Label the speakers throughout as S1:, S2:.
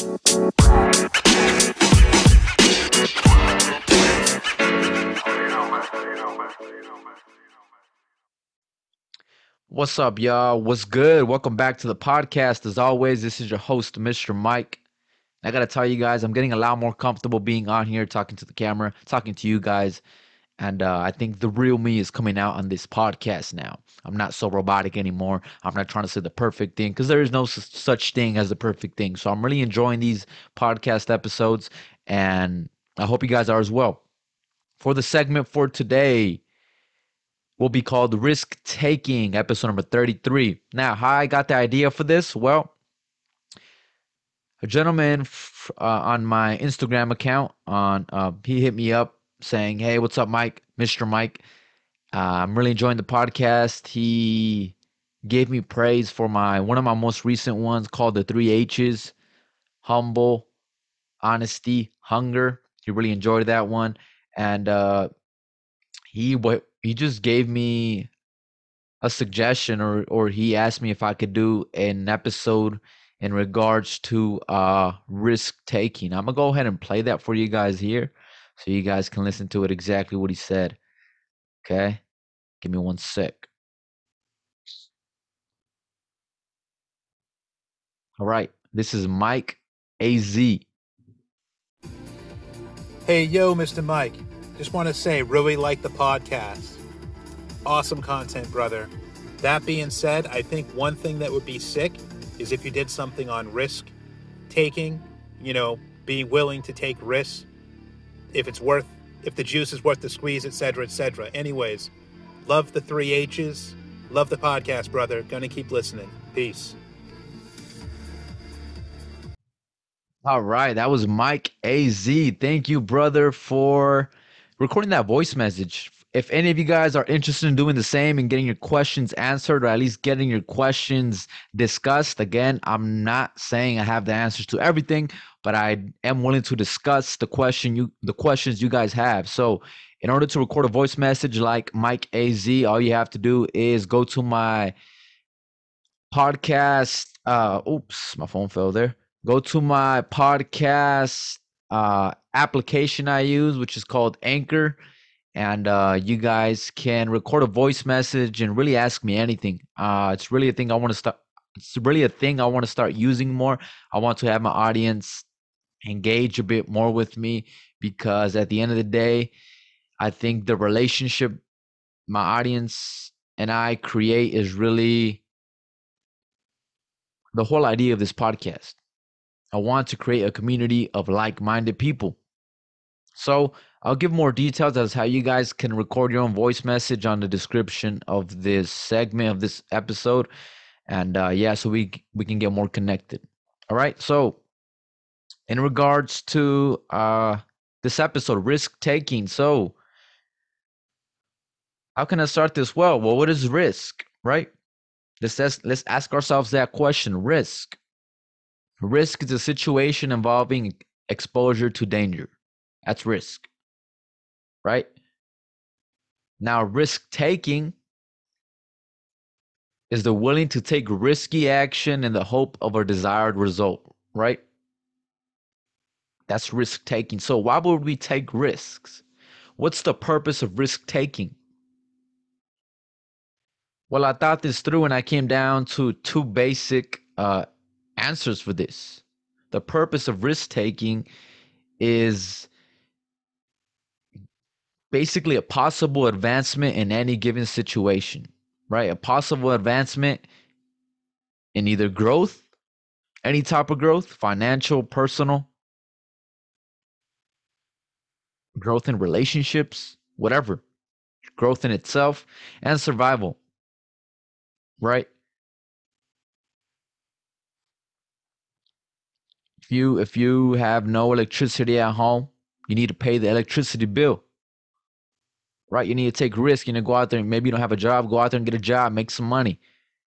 S1: What's up, y'all? What's good? Welcome back to the podcast. As always, this is your host, Mr. Mike. I gotta tell you guys, I'm getting a lot more comfortable being on here, talking to the camera, talking to you guys. And uh, I think the real me is coming out on this podcast now. I'm not so robotic anymore. I'm not trying to say the perfect thing because there is no su- such thing as the perfect thing. So I'm really enjoying these podcast episodes, and I hope you guys are as well. For the segment for today, will be called Risk Taking, episode number 33. Now, how I got the idea for this? Well, a gentleman f- uh, on my Instagram account on uh, he hit me up saying, "Hey, what's up, Mike? Mr. Mike? Uh, I'm really enjoying the podcast." He gave me praise for my one of my most recent ones called the three H's: humble, honesty, hunger. He really enjoyed that one, and uh, he what he just gave me a suggestion, or or he asked me if I could do an episode in regards to uh risk taking. I'm gonna go ahead and play that for you guys here so you guys can listen to it exactly what he said. Okay? Give me one sec. All right. This is Mike AZ.
S2: Hey, yo, Mr. Mike. Just want to say, really like the podcast. Awesome content, brother. That being said, I think one thing that would be sick is if you did something on risk taking, you know, being willing to take risks, if it's worth, if the juice is worth the squeeze, etc., etc. Anyways, love the three H's. Love the podcast, brother. Gonna keep listening. Peace.
S1: All right, that was Mike AZ. Thank you, brother, for recording that voice message. If any of you guys are interested in doing the same and getting your questions answered, or at least getting your questions discussed, again, I'm not saying I have the answers to everything, but I am willing to discuss the question you the questions you guys have. So, in order to record a voice message like Mike AZ, all you have to do is go to my podcast. Uh, oops, my phone fell there go to my podcast uh, application I use, which is called Anchor, and uh, you guys can record a voice message and really ask me anything. Uh, it's really a thing I want to start. It's really a thing I want to start using more. I want to have my audience engage a bit more with me because at the end of the day, I think the relationship my audience and I create is really the whole idea of this podcast. I want to create a community of like minded people. So I'll give more details as how you guys can record your own voice message on the description of this segment of this episode. And uh, yeah, so we we can get more connected. All right. So in regards to uh, this episode, risk taking. So how can I start this? Well, well, what is risk, right? Let's ask, let's ask ourselves that question. Risk. Risk is a situation involving exposure to danger. That's risk. Right? Now, risk taking is the willing to take risky action in the hope of a desired result, right? That's risk taking. So, why would we take risks? What's the purpose of risk taking? Well, I thought this through and I came down to two basic uh, answers for this. The purpose of risk taking is basically a possible advancement in any given situation, right? A possible advancement in either growth, any type of growth, financial, personal, growth in relationships, whatever, growth in itself, and survival, right? if you if you have no electricity at home, you need to pay the electricity bill. Right? You need to take risk. You know, go out there maybe you don't have a job, go out there and get a job, make some money.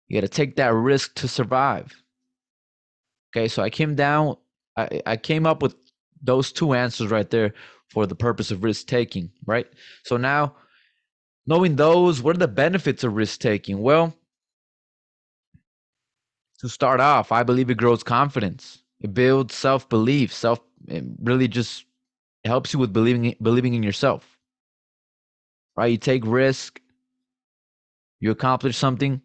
S1: You got to take that risk to survive. Okay, so I came down, I, I came up with those two answers right there for the purpose of risk taking, right? So now, knowing those, what are the benefits of risk taking? Well, to start off, I believe it grows confidence It builds self belief. Self it really just helps you with believing believing in yourself. Right? You take risk. You accomplish something.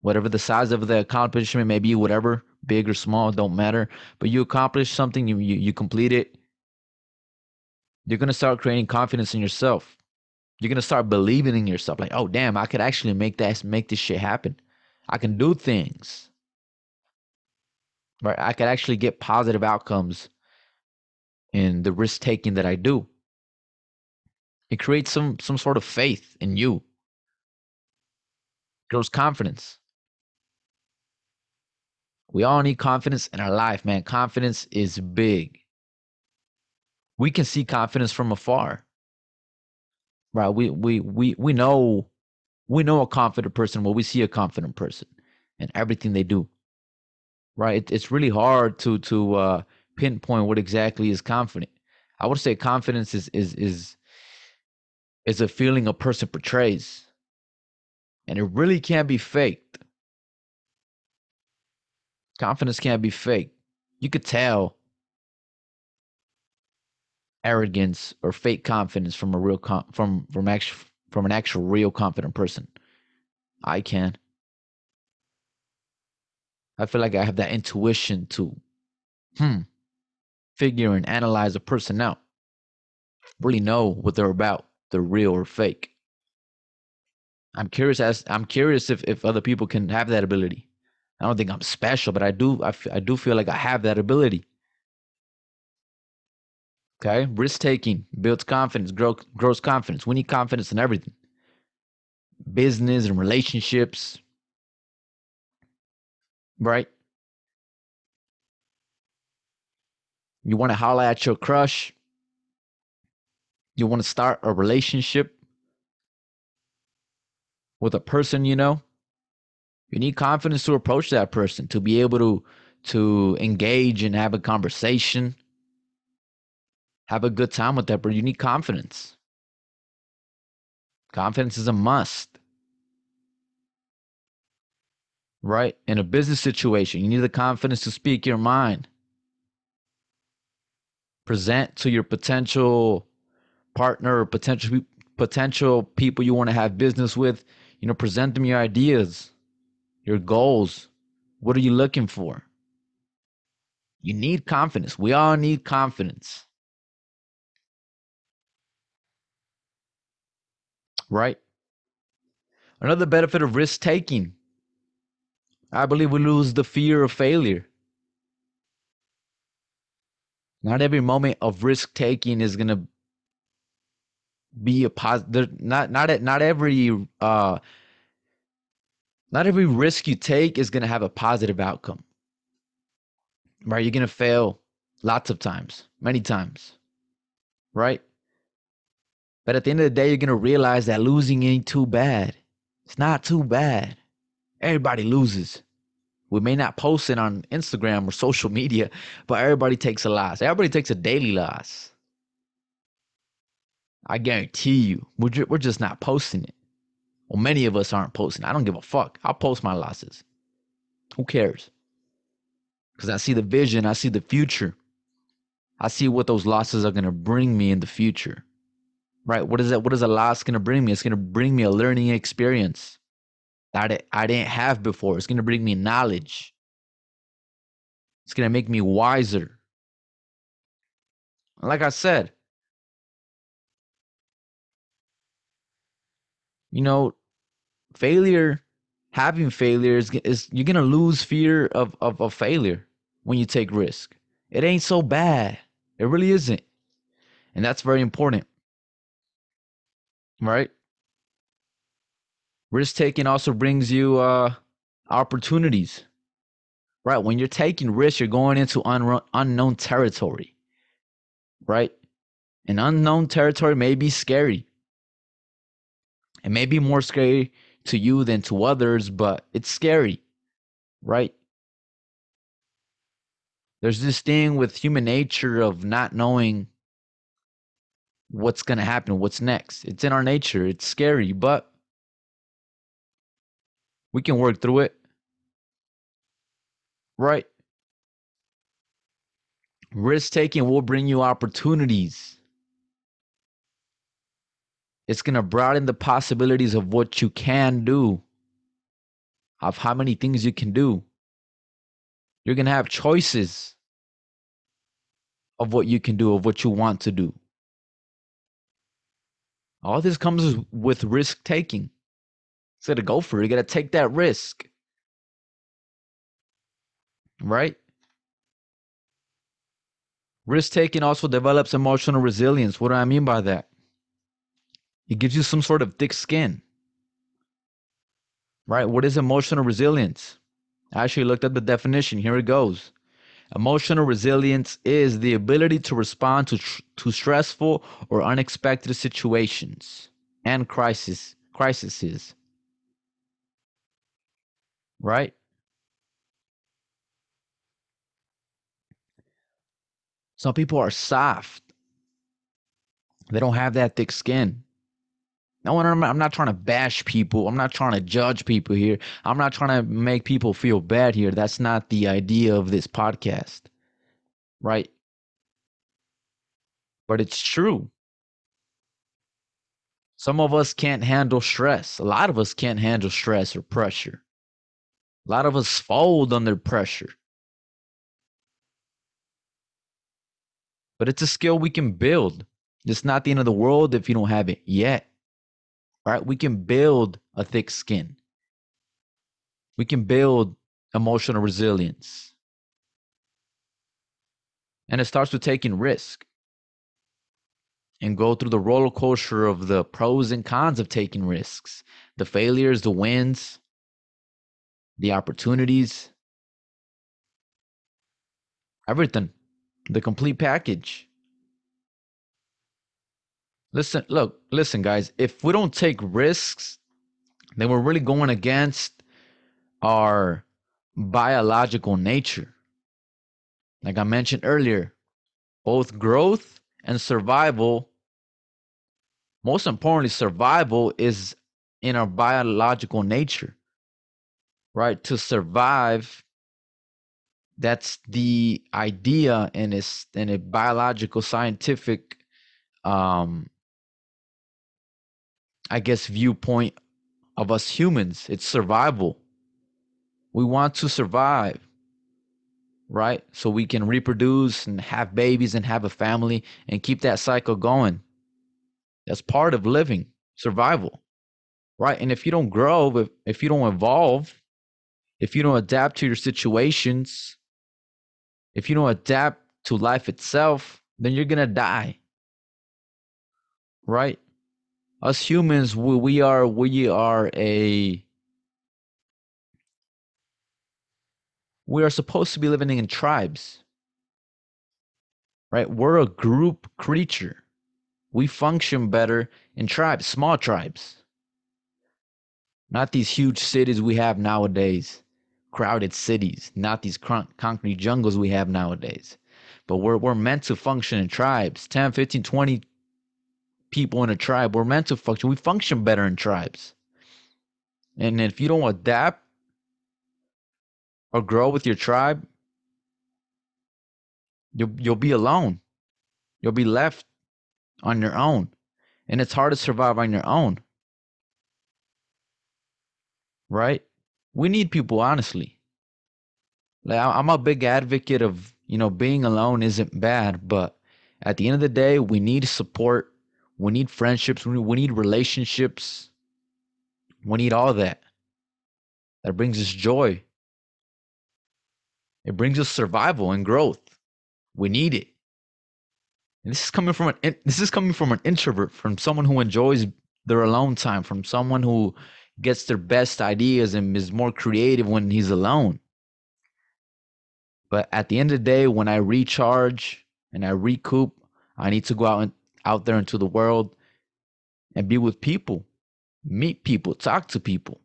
S1: Whatever the size of the accomplishment may be, whatever, big or small, don't matter. But you accomplish something, you you, you complete it. You're gonna start creating confidence in yourself. You're gonna start believing in yourself. Like, oh damn, I could actually make that make this shit happen. I can do things. Right? I could actually get positive outcomes in the risk taking that I do. It creates some some sort of faith in you. Grows confidence. We all need confidence in our life, man. Confidence is big. We can see confidence from afar. Right? We we we we know we know a confident person when we see a confident person and everything they do. Right? It, it's really hard to to uh, pinpoint what exactly is confident. I would say confidence is is is is a feeling a person portrays, and it really can't be faked. Confidence can't be faked. You could tell arrogance or fake confidence from a real com- from from actual from an actual real confident person. I can. I feel like I have that intuition to hmm figure and analyze a person out. Really know what they're about, they're real or fake. I'm curious as I'm curious if if other people can have that ability. I don't think I'm special, but I do I, f- I do feel like I have that ability. Okay, risk taking builds confidence, grow, grows confidence. We need confidence in everything, business and relationships, right? You want to holler at your crush. You want to start a relationship with a person you know. You need confidence to approach that person, to be able to to engage and have a conversation have a good time with that, person you need confidence. Confidence is a must. Right? In a business situation, you need the confidence to speak your mind. Present to your potential partner or potential potential people you want to have business with, you know, present them your ideas, your goals. What are you looking for? You need confidence. We all need confidence. right? Another benefit of risk taking. I believe we lose the fear of failure. Not every moment of risk taking is gonna be a positive. Not not at not every uh, not every risk you take is gonna have a positive outcome. Right? You're gonna fail lots of times, many times. Right? But at the end of the day, you're going to realize that losing ain't too bad. It's not too bad. Everybody loses. We may not post it on Instagram or social media, but everybody takes a loss. Everybody takes a daily loss. I guarantee you, we're, we're just not posting it. Well, many of us aren't posting. I don't give a fuck. I'll post my losses. Who cares? Because I see the vision, I see the future. I see what those losses are going to bring me in the future right? What is that? What is a loss going to bring me? It's going to bring me a learning experience that I didn't have before. It's going to bring me knowledge. It's going to make me wiser. Like I said, you know, failure, having failure is, is you're to lose fear of, of, of failure when you take risk. It ain't so bad. It really isn't. And that's very important right? Risk taking also brings you uh, opportunities, right? When you're taking risks, you're going into un- unknown territory, right? And unknown territory may be scary. It may be more scary to you than to others, but it's scary, right? There's this thing with human nature of not knowing what's going to happen, what's next. It's in our nature. It's scary, but we can work through it. Right? Risk taking will bring you opportunities. It's going to broaden the possibilities of what you can do, of how many things you can do. You're going to have choices of what you can do, of what you want to do. All this comes with risk taking. So to go for it, you got to take that risk. Right? Risk taking also develops emotional resilience. What do I mean by that? It gives you some sort of thick skin. Right? What is emotional resilience? I actually looked at the definition. Here it goes. Emotional resilience is the ability to respond to, to stressful or unexpected situations and crisis crises. Right? Some people are soft. They don't have that thick skin. No, I'm I'm not trying to bash people. I'm not trying to judge people here. I'm not trying to make people feel bad here. That's not the idea of this podcast. Right? But it's true. Some of us can't handle stress. A lot of us can't handle stress or pressure. A lot of us fold under pressure. But it's a skill we can build. It's not the end of the world if you don't have it yet right? We can build a thick skin. We can build emotional resilience. And it starts with taking risk and go through the roller coaster of the pros and cons of taking risks the failures, the wins, the opportunities, everything, the complete package. Listen, look, listen, guys. If we don't take risks, then we're really going against our biological nature. Like I mentioned earlier, both growth and survival, most importantly, survival is in our biological nature, right? To survive, that's the idea in a, in a biological scientific um, I guess, viewpoint of us humans. It's survival. We want to survive, right? So we can reproduce and have babies and have a family and keep that cycle going. That's part of living, survival, right? And if you don't grow, if, if you don't evolve, if you don't adapt to your situations, if you don't adapt to life itself, then you're going to die, right? Us humans we, we are we are a we are supposed to be living in tribes right? We're a group creature. We function better in tribes small tribes. Not these huge cities we have nowadays crowded cities. Not these concrete jungles we have nowadays. But we're, we're meant to function in tribes. 10 15 20 people in a tribe. We're meant to function. We function better in tribes. And if you don't adapt or grow with your tribe, you'll you'll be alone. You'll be left on your own. And it's hard to survive on your own. Right? We need people, honestly. Like I'm a big advocate of, you know, being alone isn't bad, but at the end of the day, we need support we need friendships. We need relationships. We need all that. That brings us joy. It brings us survival and growth. We need it. And this is coming from an this is coming from an introvert, from someone who enjoys their alone time, from someone who gets their best ideas and is more creative when he's alone. But at the end of the day, when I recharge and I recoup, I need to go out and out there into the world and be with people, meet people, talk to people,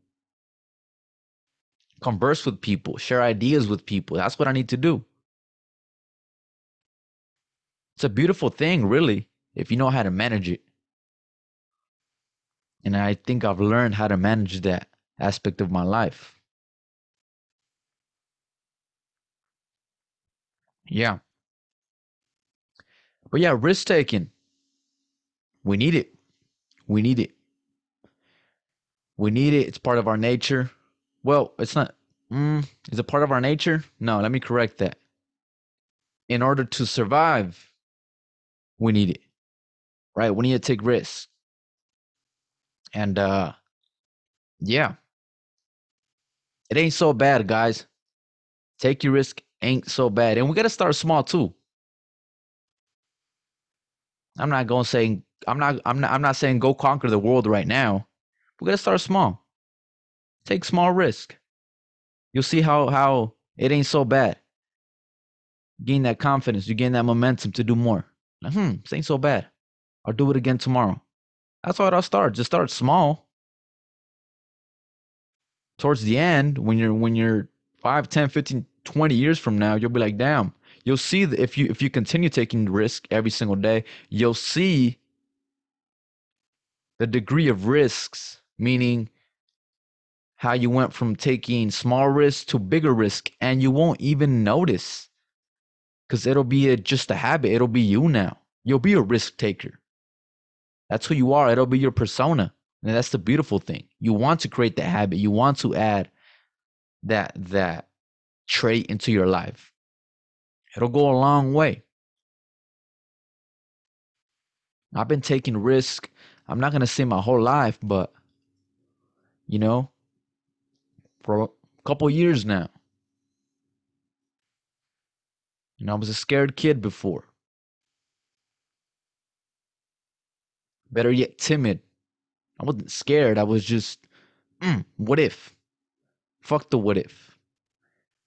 S1: converse with people, share ideas with people. That's what I need to do. It's a beautiful thing, really, if you know how to manage it. And I think I've learned how to manage that aspect of my life. Yeah. But yeah, risk taking. We need it. We need it. We need it. It's part of our nature. Well, it's not. Mm, is it part of our nature? No, let me correct that. In order to survive, we need it. Right? We need to take risks. And uh yeah. It ain't so bad, guys. Take your risk ain't so bad. And we gotta start small too. I'm not gonna say I'm not I'm not I'm not saying go conquer the world right now. We gotta start small. Take small risk. You'll see how how it ain't so bad. Gain that confidence, you gain that momentum to do more. Like, hmm, this ain't so bad. I'll do it again tomorrow. That's how I'll start. Just start small. Towards the end, when you're when you're 5, 10, 15, 20 years from now, you'll be like, damn, you'll see that if you if you continue taking risk every single day, you'll see the degree of risks, meaning how you went from taking small risks to bigger risk, and you won't even notice because it'll be a, just a habit. It'll be you now. You'll be a risk taker. That's who you are. It'll be your persona. And that's the beautiful thing. You want to create that habit. You want to add that that trait into your life. It'll go a long way. I've been taking risk. I'm not gonna say my whole life, but you know, for a couple years now. And I was a scared kid before. Better yet, timid. I wasn't scared. I was just, mm, what if? Fuck the what if.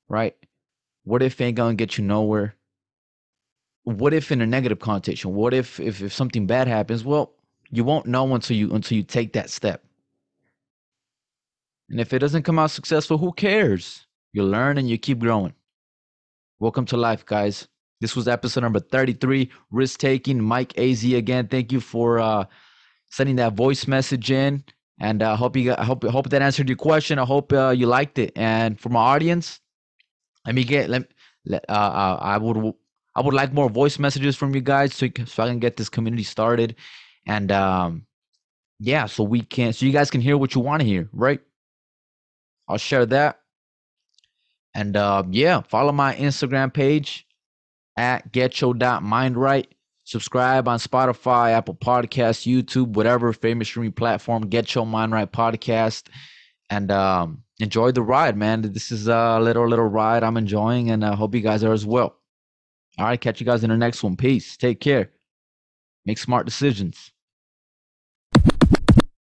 S1: Right? What if ain't gonna get you nowhere? What if in a negative connotation? What if if, if something bad happens? Well, you won't know until you until you take that step. And if it doesn't come out successful, who cares? You learn and you keep growing. Welcome to life, guys. This was episode number 33, risk taking. Mike AZ again. Thank you for uh, sending that voice message in. And I uh, hope you I hope hope that answered your question. I hope uh, you liked it. And for my audience, let me get let, let uh, uh, I would I would like more voice messages from you guys so, so I can get this community started. And um, yeah, so we can so you guys can hear what you want to hear, right? I'll share that. And uh, yeah, follow my Instagram page at getcho.mindright. Subscribe on Spotify, Apple Podcasts, YouTube, whatever famous streaming platform. Get Your Mind Right podcast. And um, enjoy the ride, man. This is a little, little ride I'm enjoying, and I hope you guys are as well. All right, catch you guys in the next one. Peace. Take care. Make smart decisions.